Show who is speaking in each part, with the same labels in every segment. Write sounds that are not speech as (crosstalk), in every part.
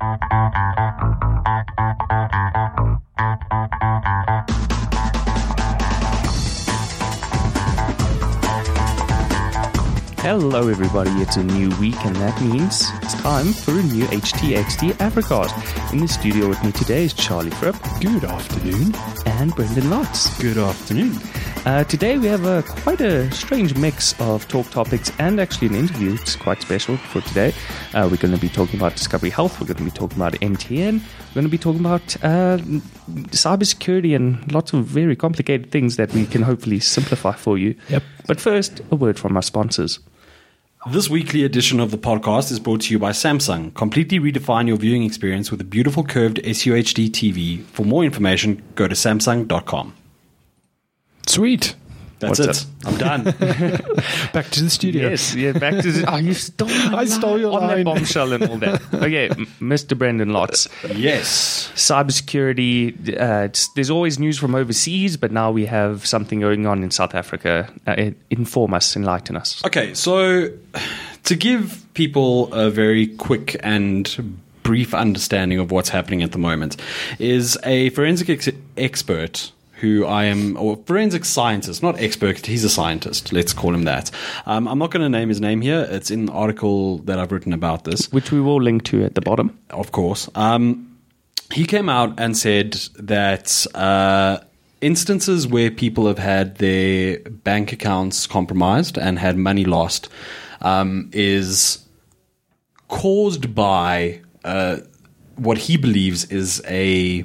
Speaker 1: Hello, everybody. It's a new week, and that means it's time for a new HTXT Africast. In the studio with me today is Charlie Fripp.
Speaker 2: Good afternoon.
Speaker 1: And Brendan Lotz.
Speaker 2: Good afternoon.
Speaker 1: Uh, today we have a, quite a strange mix of talk topics and actually an interview. It's quite special for today. Uh, we're going to be talking about Discovery Health. We're going to be talking about MTN. We're going to be talking about uh, cybersecurity and lots of very complicated things that we can hopefully simplify for you.
Speaker 2: Yep.
Speaker 1: But first, a word from our sponsors.
Speaker 3: This weekly edition of the podcast is brought to you by Samsung. Completely redefine your viewing experience with a beautiful curved SUHD TV. For more information, go to samsung.com.
Speaker 2: Sweet.
Speaker 3: That's
Speaker 1: What's
Speaker 3: it. I'm done. (laughs)
Speaker 2: Back to the studio.
Speaker 1: Yes, yeah, back to the, oh, you stole my
Speaker 2: I stole your
Speaker 1: on that bombshell and all that. Okay, Mr. Brendan Lotz.
Speaker 3: yes.
Speaker 1: cybersecurity. Uh, there's always news from overseas, but now we have something going on in South Africa. Uh, inform us, enlighten us.
Speaker 3: Okay, so to give people a very quick and brief understanding of what's happening at the moment is a forensic ex- expert who I am, or forensic scientist, not expert, he's a scientist, let's call him that. Um, I'm not going to name his name here. It's in the article that I've written about this.
Speaker 1: Which we will link to at the bottom.
Speaker 3: of course. Um, he came out and said that uh, instances where people have had their bank accounts compromised and had money lost um, is caused by uh, what he believes is a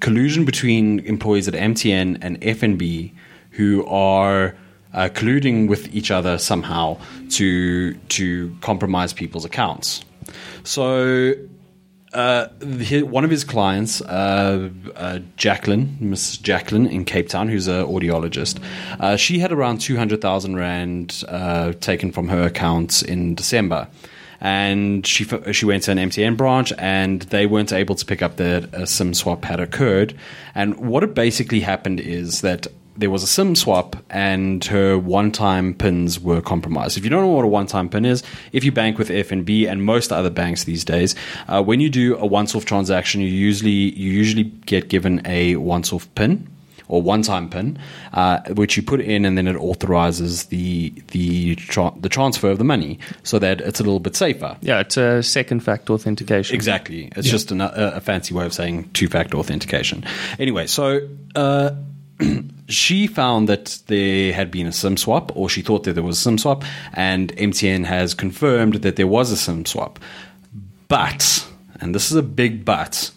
Speaker 3: collusion between employees at MTN and FNB who are uh, colluding with each other somehow to to compromise people's accounts. So uh, one of his clients, uh, uh, Jacqueline, Miss Jacqueline in Cape Town, who's an audiologist, uh, she had around 200,000 Rand uh, taken from her accounts in December. And she she went to an MTN branch, and they weren't able to pick up that a SIM swap had occurred. And what had basically happened is that there was a SIM swap and her one-time pins were compromised. If you don't know what a one-time pin is, if you bank with FNB and most other banks these days, uh, when you do a once-off transaction, you usually you usually get given a once-off pin or one-time pin, uh, which you put in, and then it authorizes the the tra- the transfer of the money, so that it's a little bit safer.
Speaker 1: Yeah, it's a second factor authentication.
Speaker 3: Exactly. It's just an, a, a fancy way of saying two factor authentication. Anyway, so uh, (clears throat) she found that there had been a SIM swap, or she thought that there was a SIM swap, and MTN has confirmed that there was a SIM swap. But, and this is a big but,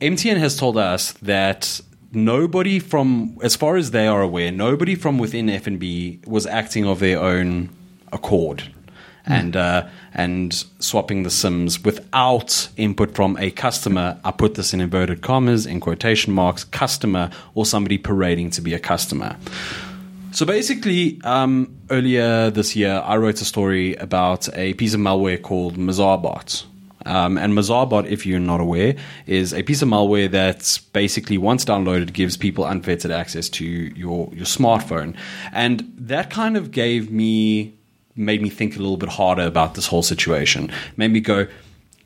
Speaker 3: MTN has told us that nobody from, as far as they are aware, nobody from within FNB was acting of their own accord and uh, and swapping the sims without input from a customer. I put this in inverted commas, in quotation marks, customer or somebody parading to be a customer. So basically, um, earlier this year, I wrote a story about a piece of malware called Mazarbot. Um, and Mazarbot, if you're not aware, is a piece of malware that's basically once downloaded gives people unfettered access to your your smartphone, and that kind of gave me made me think a little bit harder about this whole situation. Made me go,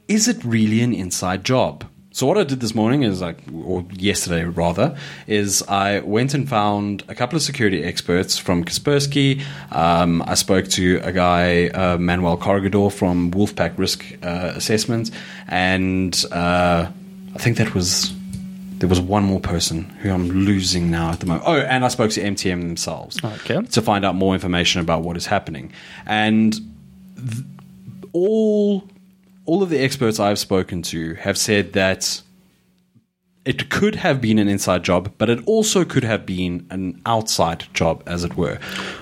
Speaker 3: is it really an inside job? So what I did this morning is like, or yesterday rather, is I went and found a couple of security experts from Kaspersky. Um, I spoke to a guy, uh, Manuel Corregedor from Wolfpack Risk uh, Assessment, and uh, I think that was there was one more person who I'm losing now at the moment. Oh, and I spoke to MTN themselves
Speaker 1: Okay.
Speaker 3: to find out more information about what is happening. And th- all all of the experts I've spoken to have said that it could have been an inside job, but it also could have been an outside job, as it were,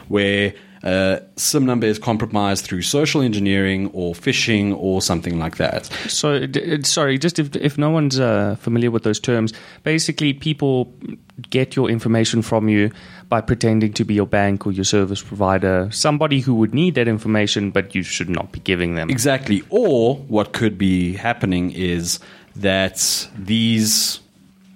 Speaker 3: where uh, SIM number is compromised through social engineering or phishing or something like that.
Speaker 1: So, d- d- sorry, just if, if no one's uh, familiar with those terms, basically people get your information from you by pretending to be your bank or your service provider, somebody who would need that information, but you should not be giving them.
Speaker 3: Exactly. Or what could be happening is that these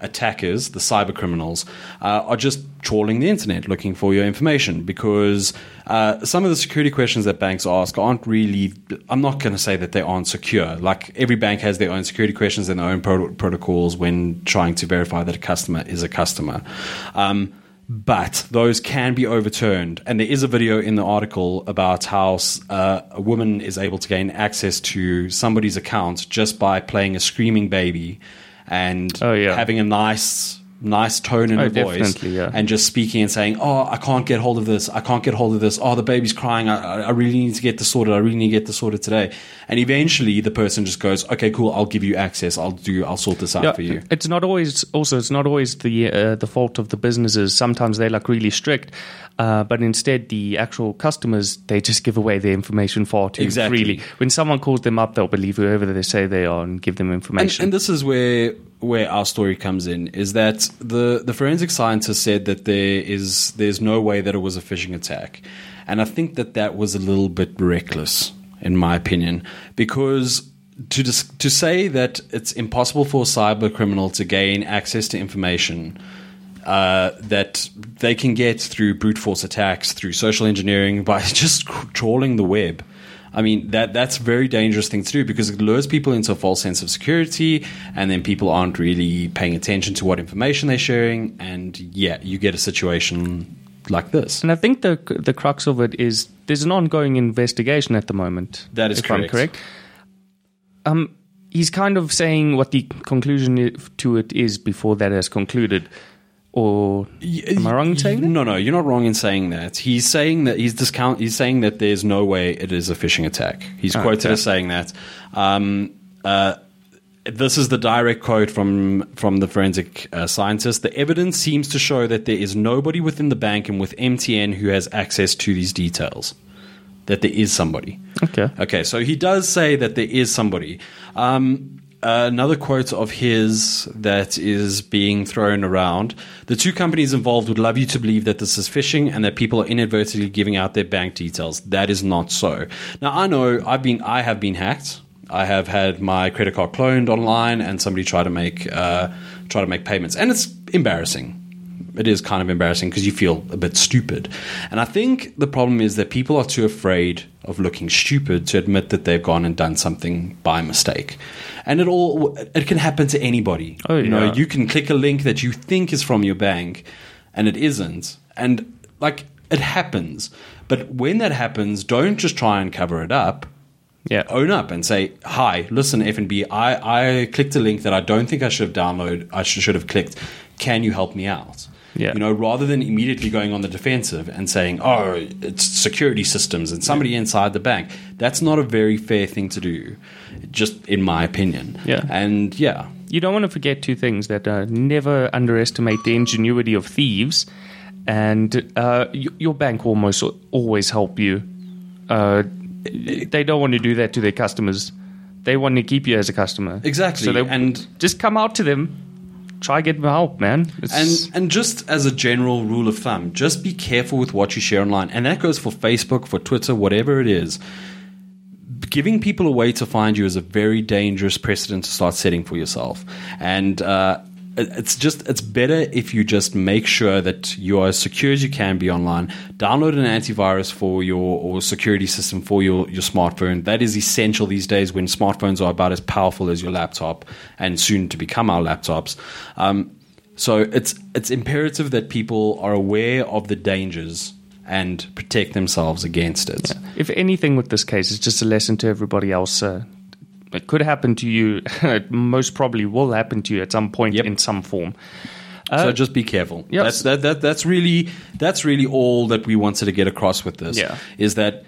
Speaker 3: attackers, the cyber criminals, uh, are just trawling the internet looking for your information because uh, some of the security questions that banks ask aren't really. I'm not going to say that they aren't secure. Like every bank has their own security questions and their own pro- protocols when trying to verify that a customer is a customer. Um, but those can be overturned. And there is a video in the article about how uh, a woman is able to gain access to somebody's account just by playing a screaming baby and
Speaker 1: Oh, yeah.
Speaker 3: having a nice nice tone in
Speaker 1: Oh,
Speaker 3: her voice
Speaker 1: yeah.
Speaker 3: and just speaking and saying oh i can't get hold of this i can't get hold of this oh the baby's crying i, I- really need to get this sorted i really need to get this sorted today and eventually the person just goes okay cool i'll give you access i'll do i'll sort this out for you
Speaker 1: It's not always also it's not always the uh, the fault of the businesses. Sometimes they're like really strict, uh, but instead the actual customers they just give away their information far too
Speaker 3: Exactly.
Speaker 1: freely. When someone calls them up, they'll believe whoever they say they are and give them
Speaker 3: and,
Speaker 1: information.
Speaker 3: and this is where where our story comes in is that the the forensic scientist said that there is there's no way that it was a phishing attack and i think that that was a little bit reckless in my opinion because to dis- to say that it's impossible for a cyber criminal to gain access to information uh, that they can get through brute force attacks, through social engineering, (laughs) by just trawling the web. I mean that that's a very dangerous thing to do because it lures people into a false sense of security, and then people aren't really paying attention to what information they're sharing, and yeah, you get a situation like this.
Speaker 1: And I think the the crux of it is there's an ongoing investigation at the moment.
Speaker 3: That is
Speaker 1: if I'm
Speaker 3: correct.
Speaker 1: correct. Um, he's kind of saying what the conclusion to it is before that has concluded. Or am I wrong in saying that?
Speaker 3: No, no, you're not wrong in saying that. He's saying that he's discount. He's saying that there's no way it is a phishing attack. He's
Speaker 1: Ah,
Speaker 3: quoted
Speaker 1: okay.
Speaker 3: as saying that. Um, uh, this is the direct quote from from the forensic uh, scientist. The evidence seems to show that there is nobody within the bank and with MTN who has access to these details. That there is somebody.
Speaker 1: Okay.
Speaker 3: Okay, so he does say that there is somebody. Um, another quote of his that is being thrown around the two companies involved would love you to believe that this is phishing and that people are inadvertently giving out their bank details. That is not so. Now, I know I've been, I have been hacked. I have had my credit card cloned online and somebody try to make, uh, try to make payments. And it's embarrassing it is kind of embarrassing because you feel a bit stupid. And I think the problem is that people are too afraid of looking stupid to admit that they've gone and done something by mistake. And it all it can happen to anybody.
Speaker 1: Oh,
Speaker 3: you know, you can click a link that you think is from your bank and it isn't. And like it happens. But when that happens, don't just try and cover it up
Speaker 1: Yeah.
Speaker 3: own up and say, "Hi, listen, FNB, I I clicked a link that I don't think I should have downloaded. I should, should have clicked. Can you help me out?"
Speaker 1: Yeah.
Speaker 3: You know, rather than immediately going on the defensive and saying, "Oh, it's security systems and somebody inside the bank." That's not a very fair thing to do, just in my opinion.
Speaker 1: Yeah.
Speaker 3: And yeah,
Speaker 1: You don't want to forget two things that uh, never underestimate the ingenuity of thieves, and uh, y- your bank will almost always help you. Uh, they don't want to do that to their customers. They want to keep you as a customer.
Speaker 3: Exactly,
Speaker 1: So they,
Speaker 3: and-
Speaker 1: just come out to them, try get them help, man. It's,
Speaker 3: And and just as a general rule of thumb, just be careful with what you share online, and that goes for Facebook, for Twitter, whatever it is. Giving people a way to find you is a very dangerous precedent to start setting for yourself, and uh, it's just it's better if you just make sure that you are as secure as you can be online. Download an antivirus for your or security system for your your smartphone. That is essential these days when smartphones are about as powerful as your laptop and soon to become our laptops. Um, so it's it's imperative that people are aware of the dangers and protect themselves against it.
Speaker 1: if anything with this case, it's just a lesson to everybody else. Uh, it could happen to you. (laughs) it most probably will happen to you at some point
Speaker 3: Yep.
Speaker 1: in some form.
Speaker 3: so uh, just be careful.
Speaker 1: yes.
Speaker 3: That's that, that that's really that's really all that we wanted to get across with this.
Speaker 1: Yeah.
Speaker 3: Is that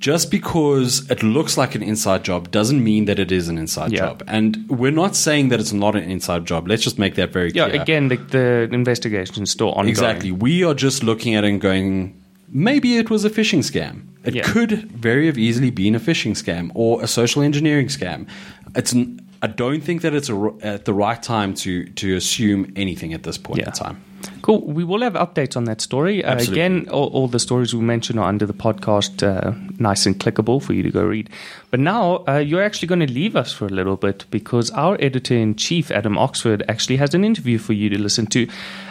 Speaker 3: just because it looks like an inside job doesn't mean that it is an inside
Speaker 1: Yeah.
Speaker 3: job. And we're not saying that it's not an inside job. Let's just make that very
Speaker 1: Yeah,
Speaker 3: clear.
Speaker 1: again, the, the investigation is still ongoing.
Speaker 3: Exactly. We are just looking at it and going, maybe it was a phishing scam. It
Speaker 1: Yeah.
Speaker 3: could very have easily been a phishing scam or a social engineering scam. It's. n- I don't think that it's a, at the right time to to assume anything at this point
Speaker 1: Yeah.
Speaker 3: in time.
Speaker 1: Cool. We will have updates on that story. Uh, again, all, all the stories we mention are under the podcast, uh, nice and clickable for you to go read. But now uh, you're actually going to leave us for a little bit because our editor in chief, Adam Oxford, actually has an interview for you to listen to.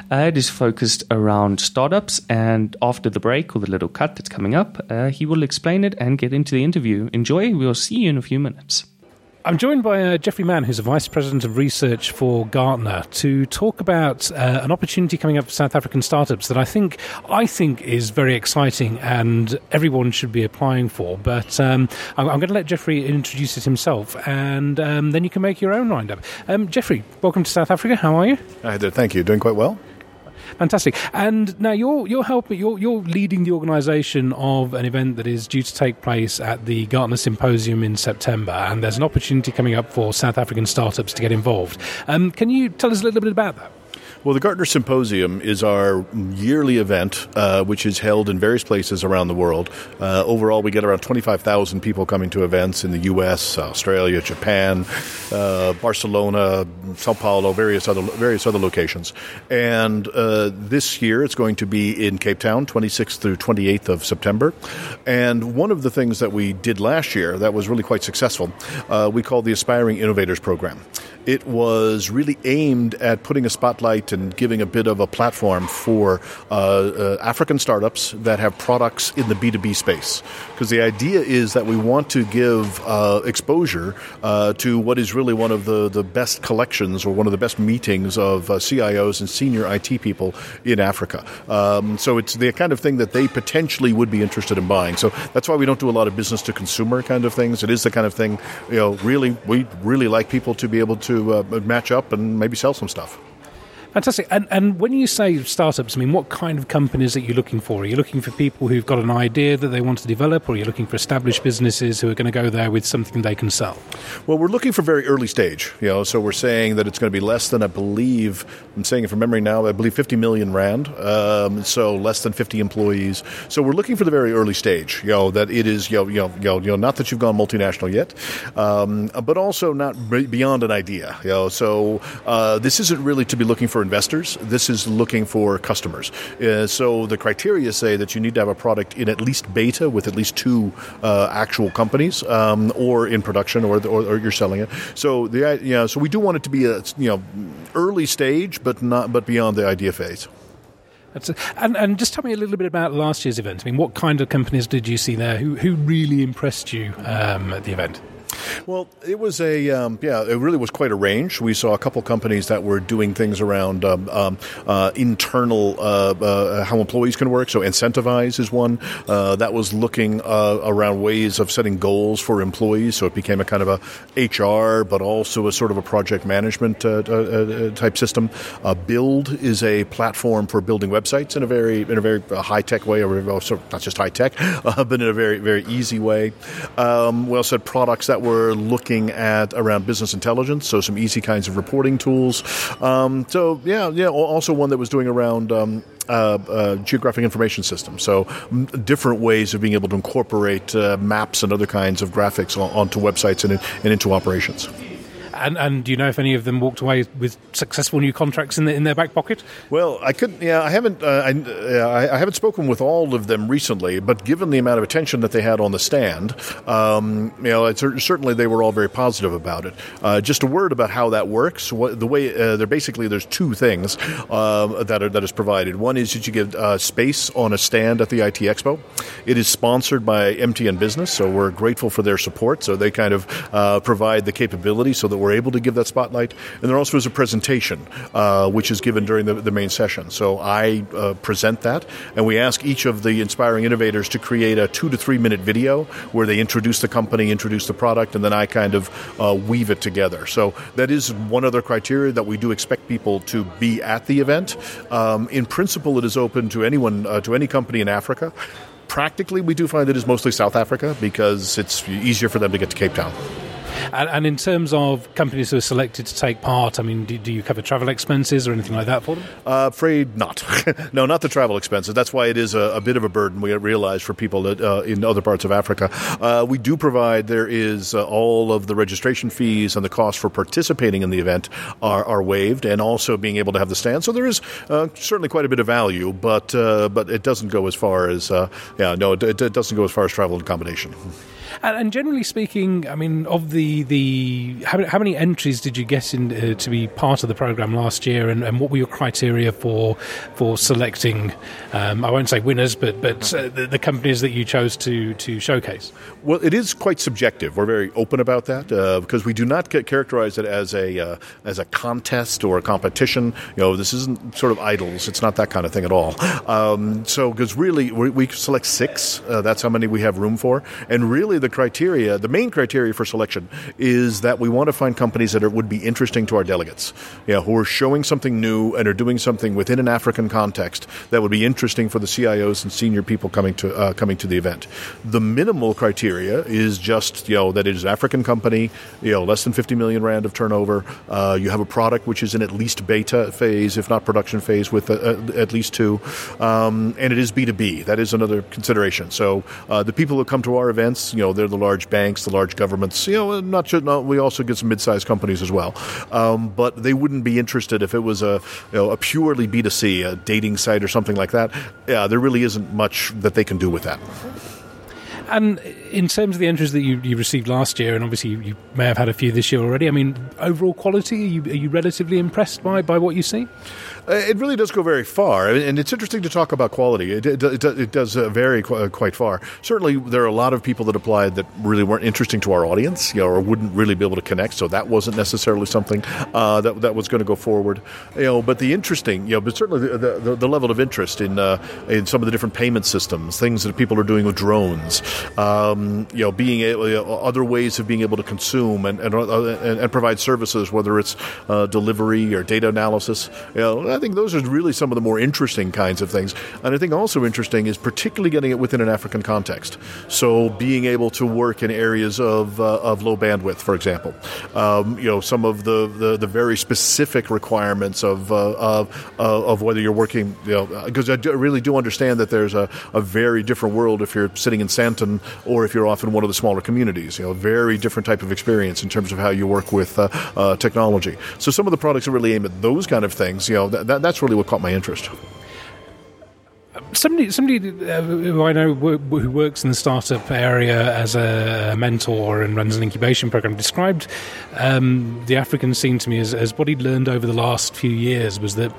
Speaker 1: Uh, it is focused around startups, and after the break or the little cut that's coming up, uh, he will explain it and get into the interview. Enjoy. We'll see you in a few minutes.
Speaker 2: I'm joined by uh, Jeffrey Mann, who's a Vice President of Research for Gartner, to talk about uh, an opportunity coming up for South African startups that I think I think is very exciting and everyone should be applying for. But um, I'm, I'm going to let Jeffrey introduce it himself, and um, then you can make your own roundup. Um, Jeffrey, welcome to South Africa. How are you?
Speaker 4: Hi there. Thank you. Doing quite well.
Speaker 2: Fantastic. And now you're you're helping you're you're leading the organisation of an event that is due to take place at the Gartner Symposium in September, and there's an opportunity coming up for South African startups to get involved. Um, can you tell us a little bit about that?
Speaker 4: Well, the Gartner Symposium is our yearly event, uh, which is held in various places around the world. Uh, overall, we get around 25,000 people coming to events in the U.S., Australia, Japan, uh, Barcelona, Sao Paulo, various other various other locations. And uh, this year, it's going to be in Cape Town, 26th through 28th of September. And one of the things that we did last year that was really quite successful, uh, we called the Aspiring Innovators Program. It was really aimed at putting a spotlight and giving a bit of a platform for uh, uh, African startups that have products in the B2B space. Because the idea is that we want to give uh, exposure uh, to what is really one of the, the best collections or one of the best meetings of uh, CIOs and senior IT people in Africa. Um, so it's the kind of thing that they potentially would be interested in buying. So that's why we don't do a lot of business to consumer kind of things. It is the kind of thing, you know, really, we really like people to be able to uh, match up and maybe sell some stuff.
Speaker 2: Fantastic. And and when you say startups, I mean, what kind of companies are you looking for? Are you looking for people who've got an idea that they want to develop, or are you looking for established businesses who are going to go there with something they can sell?
Speaker 4: Well, we're looking for very early stage, you know, so we're saying that it's going to be less than, I believe, I'm saying it from memory now, I believe 50 million rand, um, so less than 50 employees. So we're looking for the very early stage, you know, that it is, you know, you know, you know, you know not that you've gone multinational yet, um, but also not beyond an idea, you know. So uh, this isn't really to be looking for investors. This is looking for customers. Uh, so the criteria say that you need to have a product in at least beta with at least two uh, actual companies, um, or in production, or, or, or you're selling it. So the you know, so we do want it to be a you know early stage, but not but beyond the idea phase.
Speaker 2: A, and, and just tell me a little bit about last year's event. I mean, what kind of companies did you see there? Who, who really impressed you um, at the event?
Speaker 4: Well, it was a um, yeah, it really was quite a range. We saw a couple companies that were doing things around um, um, uh, internal uh, uh, how employees can work. So Incentivize is one uh, that was looking uh, around ways of setting goals for employees. So it became a kind of a HR, but also a sort of a project management type system. Build is a platform for building websites in a very in a very high tech way, or not just high tech, (laughs) but in a very very easy way. Um, we also had products that were looking at around business intelligence, so some easy kinds of reporting tools. Um, so yeah, yeah. Also one that was doing around. Um, uh, uh, geographic information system. So, m- different ways of being able to incorporate uh, maps and other kinds of graphics on- onto websites and, in- and into operations.
Speaker 2: And, and do you know if any of them walked away with successful new contracts in, the, in their back pocket?
Speaker 4: Well, I couldn't. Yeah, I haven't. Uh, I, uh, I haven't spoken with all of them recently, but given the amount of attention that they had on the stand, um, you know, certainly they were all very positive about it. Uh, just a word about how that works. What, the way uh, they're basically there's two things um, that are that is provided. One is that you get uh, space on a stand at the IT Expo. It is sponsored by MTN Business, so we're grateful for their support. So they kind of uh, provide the capability so that we're able to give that spotlight. And there also is a presentation, uh, which is given during the, the, main session. So I uh, present that, and we ask each of the inspiring innovators to create a two to three minute video where they introduce the company, introduce the product, and then I kind of uh, weave it together. So that is one other criteria that we do expect people to be at the event. Um, in principle, it is open to anyone, uh, to any company in Africa. Practically, we do find it is mostly South Africa because it's easier for them to get to Cape Town.
Speaker 2: And, and, in terms of companies who are selected to take part, I mean, do, do you cover travel expenses or anything like that for them?
Speaker 4: Uh, afraid not. (laughs) no, not the travel expenses. That's why it is a, a bit of a burden. We realize for people that uh, in other parts of Africa, uh, we do provide. There is uh, all of the registration fees and the cost for participating in the event are, are, waived, and also being able to have the stand. So there is uh, certainly quite a bit of value, but uh, but it doesn't go as far as yeah, no, it, it doesn't go as far as travel and accommodation.
Speaker 2: And, and, generally speaking, I mean, of the the how, how many entries did you get in uh, to be part of the program last year, and, and, what were your criteria for for selecting? Um, I won't say winners, but but uh, the, the, companies that you chose to to showcase.
Speaker 4: Well, it is quite subjective. We're very open about that uh, because we do not characterize it as a uh, as a contest or a competition. You know, this isn't sort of idols. It's not that kind of thing at all. Um, so, because really, we, we, select six. Uh, that's how many we have room for, and really the the criteria, the main criteria for selection is that we want to find companies that are, would be interesting to our delegates, you know, who are showing something new and are doing something within an African context that would be interesting for the CIOs and senior people coming to uh, coming to the event. The minimal criteria is just you know that it is an African company, you know, less than 50 million rand of turnover. Uh, you have a product which is in at least beta phase, if not production phase, with a, uh, a, at least two, um, and it is B2B. That is another consideration. So uh, the people who come to our events, you know, they're the large banks, the large governments. You know, not just we also get some mid-sized companies as well, um, but they wouldn't be interested if it was a you know, a purely B two C, a dating site or something like that. Yeah, there really isn't much that they can do with that.
Speaker 2: And in terms of the entries that you, you received last year, and obviously you, you, may have had a few this year already. I mean, overall quality, are you, are you relatively impressed by, by what you see?
Speaker 4: Uh, it really does go very far, and it's interesting to talk about quality. It, it, it, does uh, vary qu- quite far. Certainly, there are a lot of people that applied that really weren't interesting to our audience, you know, or wouldn't really be able to connect. So that wasn't necessarily something uh, that that was going to go forward. You know, but the interesting, you know, but certainly the, the, the level of interest in uh, in some of the different payment systems, things that people are doing with drones, um, you know, being able, you know, other ways of being able to consume and and, uh, and, and provide services, whether it's uh, delivery or data analysis. You know I think those are really some of the more interesting kinds of things. And I think also interesting is particularly getting it within an African context. So being able to work in areas of, uh, of low bandwidth, for example. Um, you know, some of the, the, the very specific requirements of, uh, of, uh, of whether you're working, you know, because I really do understand that there's a, a very different world if you're sitting in Sandton or if you're off in one of the smaller communities. You know, very different type of experience in terms of how you work with uh, uh, technology. So some of the products that really aim at those kind of things, you know, that, that that's really what caught my interest.
Speaker 2: Somebody, somebody uh, who I know who works in the startup area as a mentor and runs an incubation program described um, the African scene to me as, as what he'd learned over the last few years was that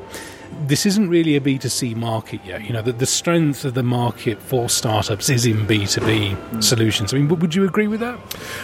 Speaker 2: this isn't really a B2C market yet. You know, the, the strength of the market for startups is in B2B solutions. I mean, would you agree with that?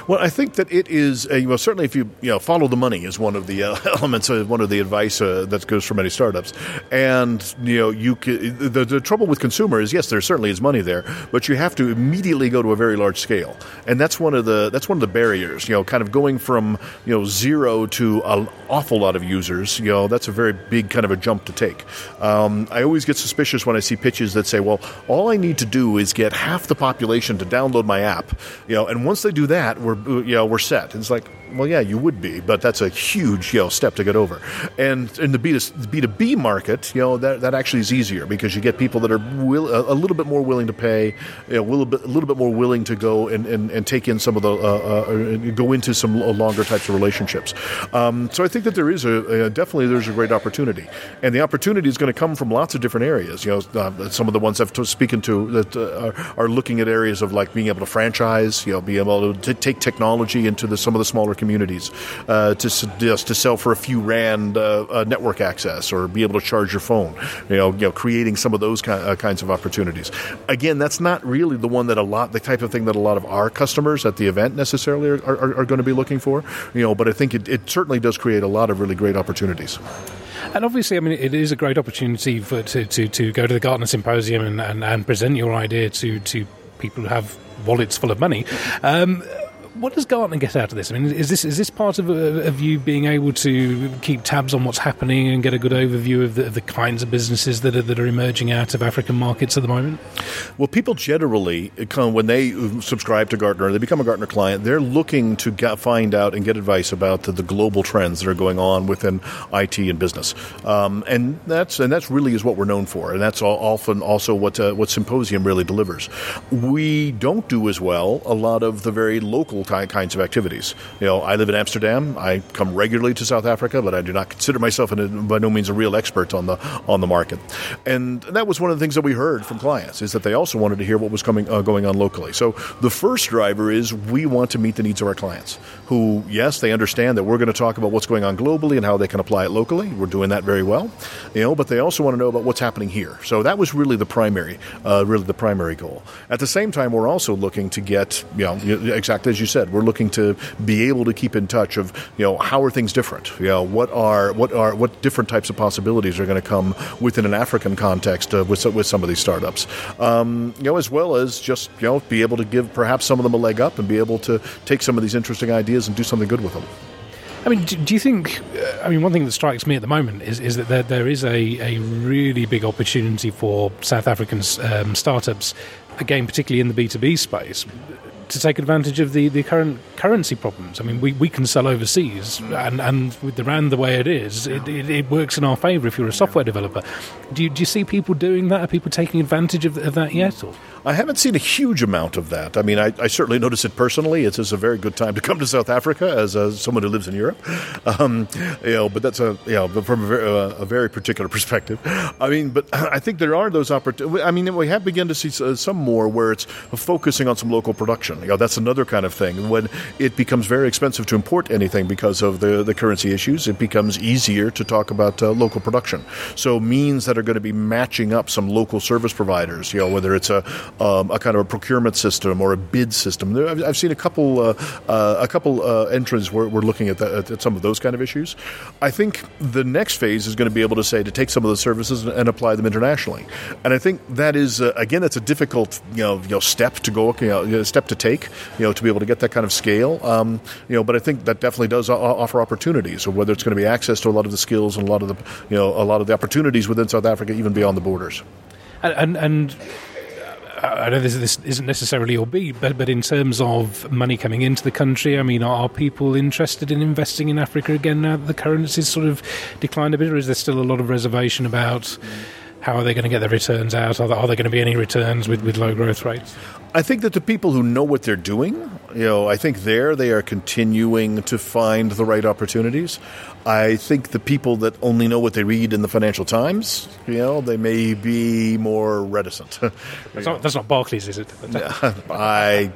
Speaker 4: Well, I think that it is, uh, well, certainly if you, you know, follow the money is one of the uh, (laughs) elements, of, one of the advice uh, that goes for many startups. And, you know, you can, the, the trouble with consumer is, yes, there certainly is money there, but you have to immediately go to a very large scale. And that's one of the, that's one of the barriers, you know, kind of going from, you know, zero to an awful lot of users, you know, that's a very big kind of a jump to take. Um, I always get suspicious when I see pitches that say, "Well, all I need to do is get half the population to download my app," you know, and once they do that, we're you know we're set. And it's like, well, yeah, you would be, but that's a huge you know step to get over. And in the B two B market, you know, that that actually is easier because you get people that are will, a, little bit more willing to pay, you know, a little bit a little bit more willing to go and, and, and take in some of the uh, uh, go into some longer types of relationships. Um, so I think that there is a, a definitely there's a great opportunity, and the opportunity is going to come from lots of different areas. You know, uh, some of the ones I've t- speaking to that uh, are, are, looking at areas of like being able to franchise, you know, be able to t- take technology into the, some of the smaller communities uh, to just to sell for a few rand uh, uh, network access or be able to charge your phone. You know, you know, creating some of those ki- uh, kinds of opportunities. Again, that's not really the one that a lot, the type of thing that a lot of our customers at the event necessarily are, are, are going to be looking for. You know, but I think it, it certainly does create a lot of really great opportunities.
Speaker 2: And obviously, I mean, it is a great opportunity for to, to, to go to the Gartner Symposium and, and, and present your idea to, to people who have wallets full of money. Um, what does Gartner get out of this? I mean, is this is this part of, of you being able to keep tabs on what's happening and get a good overview of the, of the kinds of businesses that are, that are emerging out of African markets at the moment?
Speaker 4: Well, people generally, come when they subscribe to Gartner, they become a Gartner client, they're looking to get, find out and get advice about the, the, global trends that are going on within IT and business. Um, and that's and that's really is what we're known for, and that's often also what uh, what Symposium really delivers. We don't do as well a lot of the very local kinds of activities. You know, I live in Amsterdam. I come regularly to South Africa, but I do not consider myself a, by no means a real expert on the on the market. And that was one of the things that we heard from clients is that they also wanted to hear what was coming uh, going on locally. So the first driver is we want to meet the needs of our clients, who yes, they understand that we're going to talk about what's going on globally and how they can apply it locally. We're doing that very well, you know, but they also want to know about what's happening here. So that was really the primary, uh, really the primary goal. At the same time, we're also looking to get, you know, exactly as you said, we're looking to be able to keep in touch of, you know, how are things different? You know, what are what are what different types of possibilities are going to come within an African context uh, with with some of these startups, um, you know, as well as just you know be able to give perhaps some of them a leg up and be able to take some of these interesting ideas and do something good with them.
Speaker 2: I mean, do, you think? Uh, I mean, one thing that strikes me at the moment is, is that there, there is a, a really big opportunity for South African um, startups, again, particularly in the B two B space, to take advantage of the, the current currency problems. I mean, we, we can sell overseas, and, and with the rand the way it is, it, it, it works in our favour if you're a software developer. Do you, do you see people doing that? Are people taking advantage of, of that yet? Or?
Speaker 4: I haven't seen a huge amount of that. I mean, I, I certainly notice it personally. It's, it's, a very good time to come to South Africa as uh, someone who lives in Europe. (laughs) Um, you know, but that's a you know, from a very, uh, a very, particular (laughs) perspective. I mean, but (clears throat) I think there are those opportunities. I mean, we have begun to see uh, some more where it's focusing on some local production. You know, that's another kind of thing. When it becomes very expensive to import anything because of the, the currency issues, it becomes easier to talk about uh, local production. So means that are going to be matching up some local service providers. You know, whether it's a um, a kind of a procurement system or a bid system. I've, I've seen a couple uh, uh, a couple uh, entrants where we're looking at, the, at, some of those kind of issues. I think the next phase is going to be able to say to take some of those services and apply them internationally. And I think that is uh, again that's a difficult you know, you know step to go you know, step to take you know to be able to get that kind of scale. Um, you know, but I think that definitely does offer opportunities, or whether it's going to be access to a lot of the skills and a lot of the you know a lot of the opportunities within South Africa, even beyond the borders.
Speaker 2: and, and, and I know this, this isn't necessarily your beat, but but in terms of money coming into the country, I mean, are, people interested in investing in Africa again now that the currency's sort of declined a bit, or is there still a lot of reservation about? How are they going to get their returns out? Are there, are there going to be any returns with, with low growth rates?
Speaker 4: I think that the people who know what they're doing, you know, I think there they are continuing to find the right opportunities. I think the people that only know what they read in the Financial Times, you know, they may be more reticent. (laughs)
Speaker 2: that's, not, that's not Barclays, is it? (laughs)
Speaker 4: I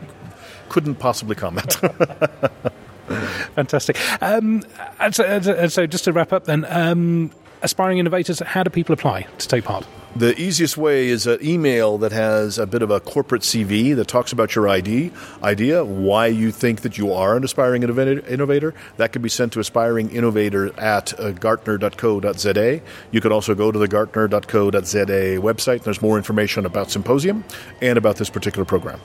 Speaker 4: couldn't possibly comment. (laughs)
Speaker 2: Fantastic. Um, and, so, and, so, just to wrap up then, um, aspiring innovators, how do people apply to take part?
Speaker 4: The easiest way is an email that has a bit of a corporate CV that talks about your ID, idea, why you think that you are an aspiring innovator. That can be sent to aspiringinnovator at uh, gartner.co.za. You can also go to the gartner.co.za website. There's more information about Symposium and about this particular program.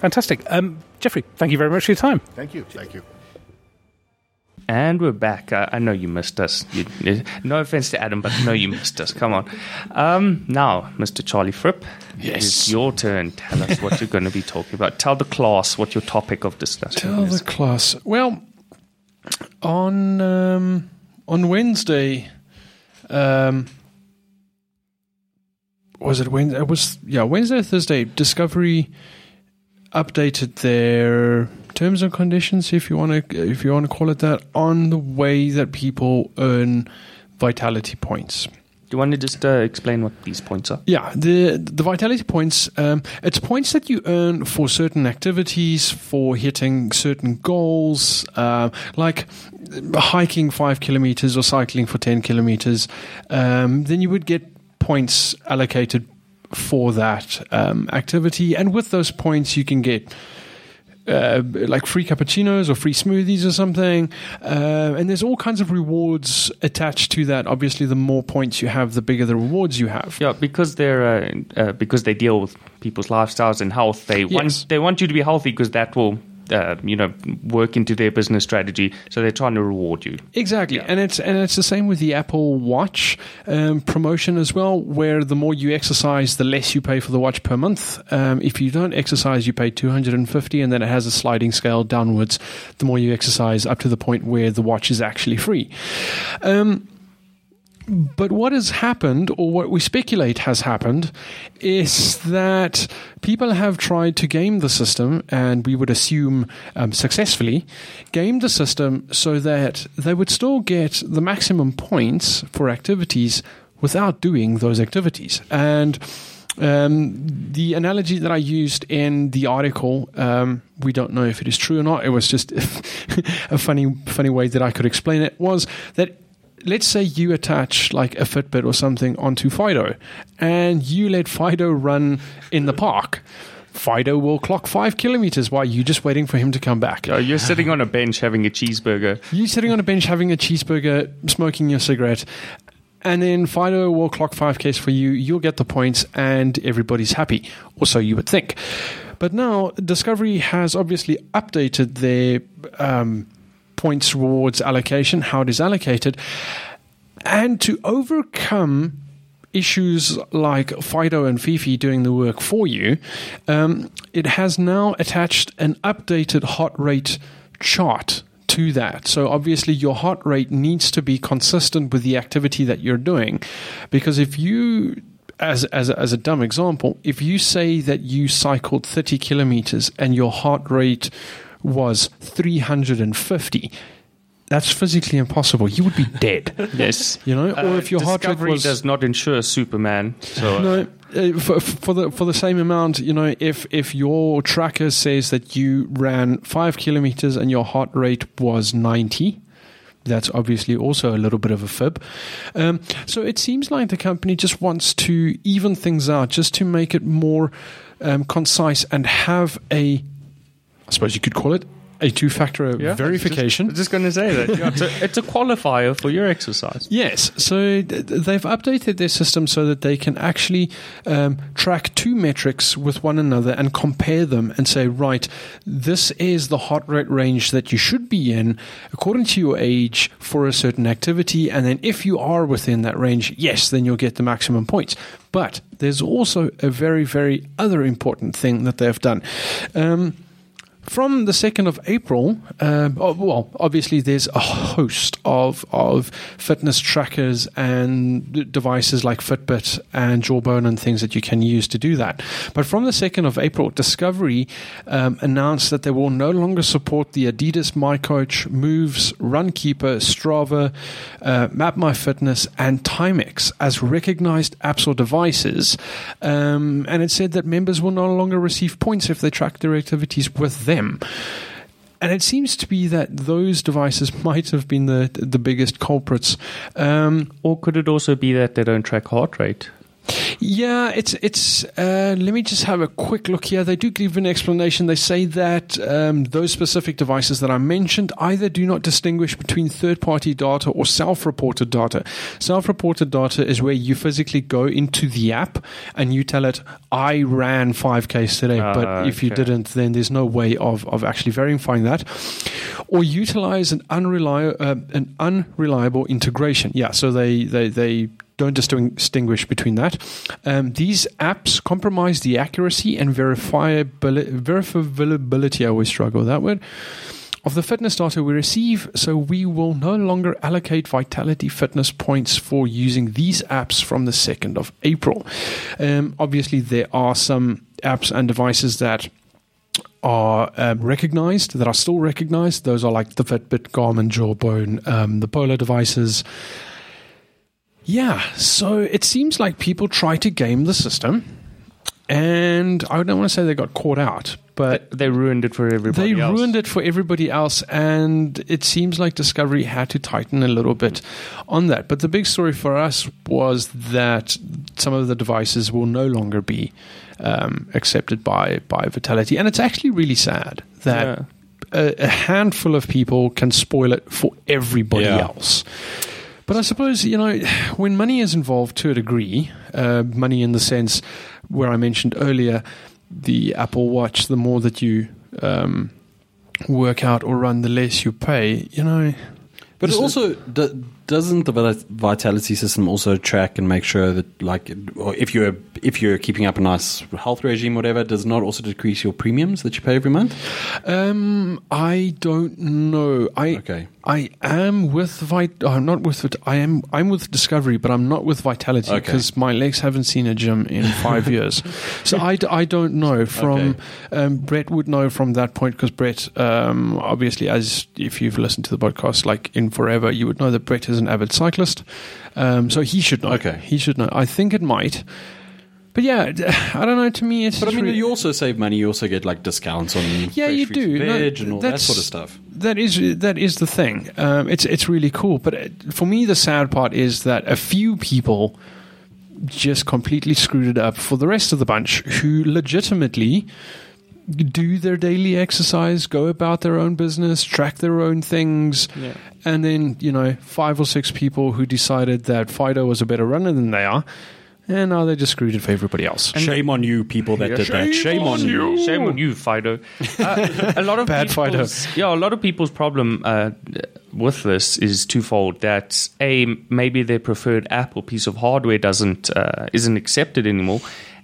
Speaker 2: Fantastic. Um, Jeffrey, thank you very much for your time.
Speaker 4: Thank you. Thank you.
Speaker 1: And we're back. I, I know you missed us. You, no offense to Adam, but no, you missed us. Come on. Um, now, Mr. Charlie Fripp,
Speaker 5: yes.
Speaker 1: it's your turn. Tell us what you're going to be talking about. Tell the class what your topic of discussion
Speaker 5: Tell
Speaker 1: is.
Speaker 5: the class. Well, on um, on Wednesday, um, was it Wednesday? It was yeah Wednesday or Thursday. Discovery updated their terms and conditions, if you want to, if you want to call it that, on the way that people earn vitality points.
Speaker 1: Do you want to just uh, explain what these points are?
Speaker 5: Yeah, the the vitality points. Um, it's points that you earn for certain activities, for hitting certain goals, uh, like hiking five kilometers or cycling for ten kilometers. Um, then you would get points allocated for that um, activity, and with those points, you can get uh, like free cappuccinos or free smoothies or something. Uh, and there's all kinds of rewards attached to that. Obviously, the more points you have, the bigger the rewards you have.
Speaker 1: Yeah, because they're uh, uh because they deal with people's lifestyles and health. They yes. want they want you to be healthy because that will uh, you know, work into their business strategy. So they're trying to reward you.
Speaker 5: Exactly, and it's and it's the same with the Apple Watch um, promotion as well, where the more you exercise, the less you pay for the watch per month. Um, if you don't exercise, you pay two hundred and fifty, and then it has a sliding scale downwards. The more you exercise, up to the point where the watch is actually free. Um, but what has happened, or what we speculate has happened, is that people have tried to game the system, and we would assume um, successfully, game the system so that they would still get the maximum points for activities without doing those activities. And um, the analogy that I used in the article, um, we don't know if it is true or not. It was just (laughs) a funny, funny way that I could explain it. Was that let's say you attach like a Fitbit or something onto Fido, and you let Fido run in the park. Fido will clock five kilometers while you're just waiting for him to come back.
Speaker 1: Oh, you're sitting on a bench having a cheeseburger.
Speaker 5: You're sitting on a bench having a cheeseburger, smoking your cigarette, and then Fido will clock 5Ks for you. You'll get the points, and everybody's happy. Or so you would think. But now, Discovery has obviously updated their um, points rewards allocation, how it is allocated. And to overcome issues like Fido and Fifi doing the work for you, um, it has now attached an updated heart rate chart to that. So obviously your heart rate needs to be consistent with the activity that you're doing. Because if you as, as, as a dumb example, if you say that you cycled 30 kilometers and your heart rate was 350, that's physically impossible. You would be dead. (laughs)
Speaker 1: Yes.
Speaker 5: You know, or
Speaker 1: Uh,
Speaker 5: if your heart rate was
Speaker 1: does not insure Superman. So
Speaker 5: no, uh, for, for the for the same amount, you know, if if your tracker says that you ran five kilometers and your heart rate was ninety, that's obviously also a little bit of a fib. Um, so it seems like the company just wants to even things out, just to make it more um, concise and have a, I suppose you could call it a two-factor
Speaker 1: Yeah,
Speaker 5: verification.
Speaker 1: I'm just going to say that (laughs) a, it's a qualifier for your exercise.
Speaker 5: Yes, so th- they've updated their system so that they can actually um, track two metrics with one another and compare them and say, right, this is the heart rate range that you should be in according to your age for a certain activity. And then if you are within that range, yes, then you'll get the maximum points. But there's also a very, very other important thing that they've done. Um, from the 2nd of April, um, oh, well, obviously there's a host of, of fitness trackers and devices like Fitbit and Jawbone and things that you can use to do that. But from the 2nd of April, Discovery um, announced that they will no longer support the Adidas miCoach, Moves, Runkeeper, Strava, uh, MapMyFitness, and Timex as recognized apps or devices. Um, and it said that members will no longer receive points if they track their activities with them. And it seems to be that those devices (laughs) might have been the the biggest culprits. Um,
Speaker 1: Or could it also be that they don't track heart rate?
Speaker 5: Yeah, it's it's. Uh, let me just have a quick look here. They do give an explanation. They say that um, those specific devices that I mentioned either do not distinguish between third-party data or self-reported data. Self-reported data is where you physically go into the app and you tell it, "I ran 5Ks today,"
Speaker 1: Ah,
Speaker 5: but if you didn't, then there's no way of of actually verifying that. Or utilize an unreliable uh, an unreliable integration. Yeah, so they they they don't distinguish between that. Um, these apps compromise the accuracy and verifiability. I always struggle with that word. Of the fitness data we receive, so we will no longer allocate Vitality Fitness points for using these apps from the 2nd of April. Um, obviously, there are some apps and devices that are um, recognized, that are still recognized. Those are like the Fitbit, Garmin, Jawbone, um, the Polar devices. Yeah, so it seems like people try to game the system, and I don't want to say they got caught out, but
Speaker 1: They ruined it for everybody
Speaker 5: they
Speaker 1: else.
Speaker 5: ruined it for everybody else, and it seems like Discovery had to tighten a little bit on that. But the big story for us was that some of the devices will no longer be um, accepted by by Vitality, and it's actually really sad that
Speaker 1: Yeah.
Speaker 5: a, a handful of people can spoil it for everybody
Speaker 3: Yeah.
Speaker 5: else. But I suppose you know when money is involved to a degree, uh, money in the sense where I mentioned earlier, the Apple Watch. The more that you um, work out or run, the less you pay. You know,
Speaker 3: But it also doesn't the vitality system also track and make sure that, like, if you're if you're keeping up a nice health regime, whatever, does not also decrease your premiums that you pay every month?
Speaker 5: Um, I don't know. I
Speaker 3: Okay.
Speaker 5: I am with Vit. Oh, not with Vit. I am. I'm with Discovery, but I'm not with Vitality
Speaker 3: Okay.
Speaker 5: because my legs haven't seen a gym in five (laughs) years. So I, d- I don't know. From
Speaker 3: Okay.
Speaker 5: um, Brett would know from that point because Brett, um, obviously, as if you've listened to the podcast like in forever, you would know that Brett is an avid cyclist. Um, so he should know.
Speaker 3: Okay.
Speaker 5: he should know. I think it might. But yeah, I don't know. To me, it's
Speaker 3: But I mean, you also save money. You also get like discounts on
Speaker 5: Yeah, you do.
Speaker 3: and
Speaker 5: No,
Speaker 3: veg and all that sort of stuff.
Speaker 5: That is that is the thing. Um, it's it's really cool. But uh, for me, the sad part is that a few people just completely screwed it up for the rest of the bunch who legitimately do their daily exercise, go about their own business, track their own things, and then you know five or six people who decided that Fido was a better runner than they are, and now they just screwed it for everybody else.
Speaker 3: Shame on you, people that did that. Shame on you.
Speaker 1: Shame on you, Fido. (laughs) Uh, a lot of
Speaker 5: Bad Fido.
Speaker 1: Yeah, a lot of people's problem uh, with this is twofold. That a maybe their preferred app or piece of hardware doesn't uh, isn't accepted anymore,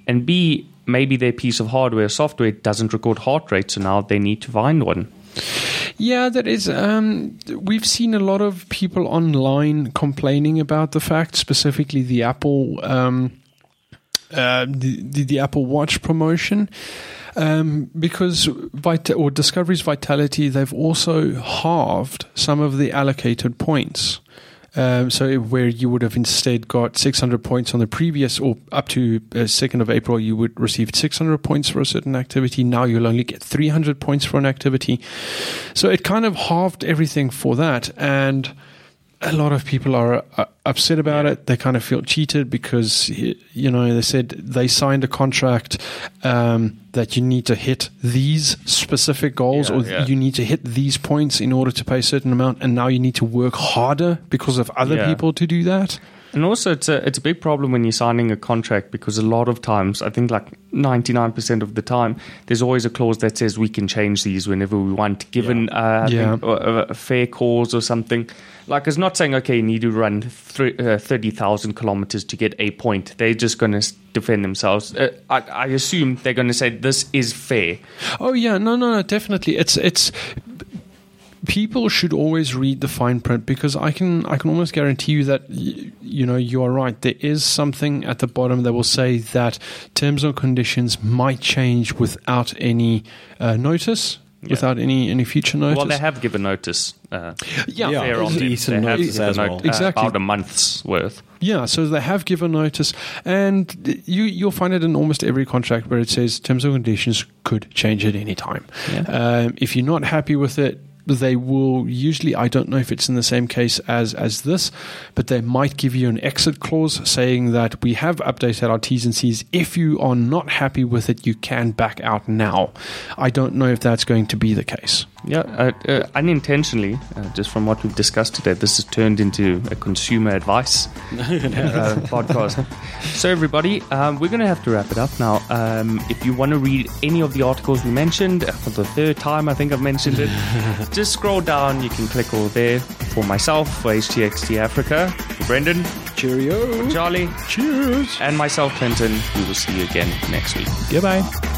Speaker 1: and b maybe their piece of hardware software doesn't record heart rate, so now they need to find one.
Speaker 5: Yeah, that is. Um, we've seen a lot of people online complaining about the fact, specifically the Apple, um, uh, the, the the Apple Watch promotion, um, because Vita- or Discovery's Vitality, they've also halved some of the allocated points. Um, so where you would have instead got 600 points on the previous, or up to uh, 2nd of April, you would receive 600 points for a certain activity. Now you'll only get 300 points for an activity. So it kind of halved everything for that. And a lot of people are uh, upset about it. They kind of feel cheated because, you know, they said they signed a contract um, that you need to hit these specific goals
Speaker 1: Yeah,
Speaker 5: or
Speaker 1: yeah.
Speaker 5: you need to hit these points in order to pay a certain amount. And now you need to work harder because of other
Speaker 1: Yeah.
Speaker 5: people to do that.
Speaker 1: And also, it's a it's a big problem when you're signing a contract because a lot of times, I think like ninety nine percent of the time, there's always a clause that says we can change these whenever we want, given uh,
Speaker 5: Yeah.
Speaker 1: think, a, a fair cause or something. Like it's not saying okay, you need to run thr uh, thirty thousand kilometers to get a point. They're just going to defend themselves. Uh, I, I assume they're going to say this is fair.
Speaker 5: Oh yeah, no, no, no, definitely. It's it's people should always read the fine print because I can I can almost guarantee you that you know you are right. There is something at the bottom that will say that terms and conditions might change without any uh, notice, without any any future notice.
Speaker 1: Well, they have given notice. Uh,
Speaker 5: yeah,
Speaker 3: Yeah.
Speaker 1: fair on them. They have
Speaker 3: notice
Speaker 1: given
Speaker 3: as
Speaker 1: note-
Speaker 3: well.
Speaker 1: uh,
Speaker 5: Exactly.
Speaker 1: about a month's worth.
Speaker 5: Yeah, so they have given notice, and you you'll find it in almost every contract where it says terms and conditions could change at any time. Um, if you're not happy with it, they will usually. I don't know if it's in the same case as as this, but they might give you an exit clause saying that we have updated our T's and C's. If you are not happy with it, you can back out now. I don't know if that's going to be the case.
Speaker 1: Yeah, uh, uh, unintentionally, uh, just from what we've discussed today, this has turned into a consumer advice (laughs) uh, podcast. So, everybody, um, we're going to have to wrap it up now. Um, if you want to read any of the articles we mentioned, uh, for the third time, I think I've mentioned it, (laughs) just scroll down. You can click all there. For myself, for HTXT Africa, for Brendan,
Speaker 3: Cheerio.
Speaker 1: Charlie,
Speaker 5: Cheers.
Speaker 1: and myself, Clinton, we will see you again next week.
Speaker 5: Goodbye.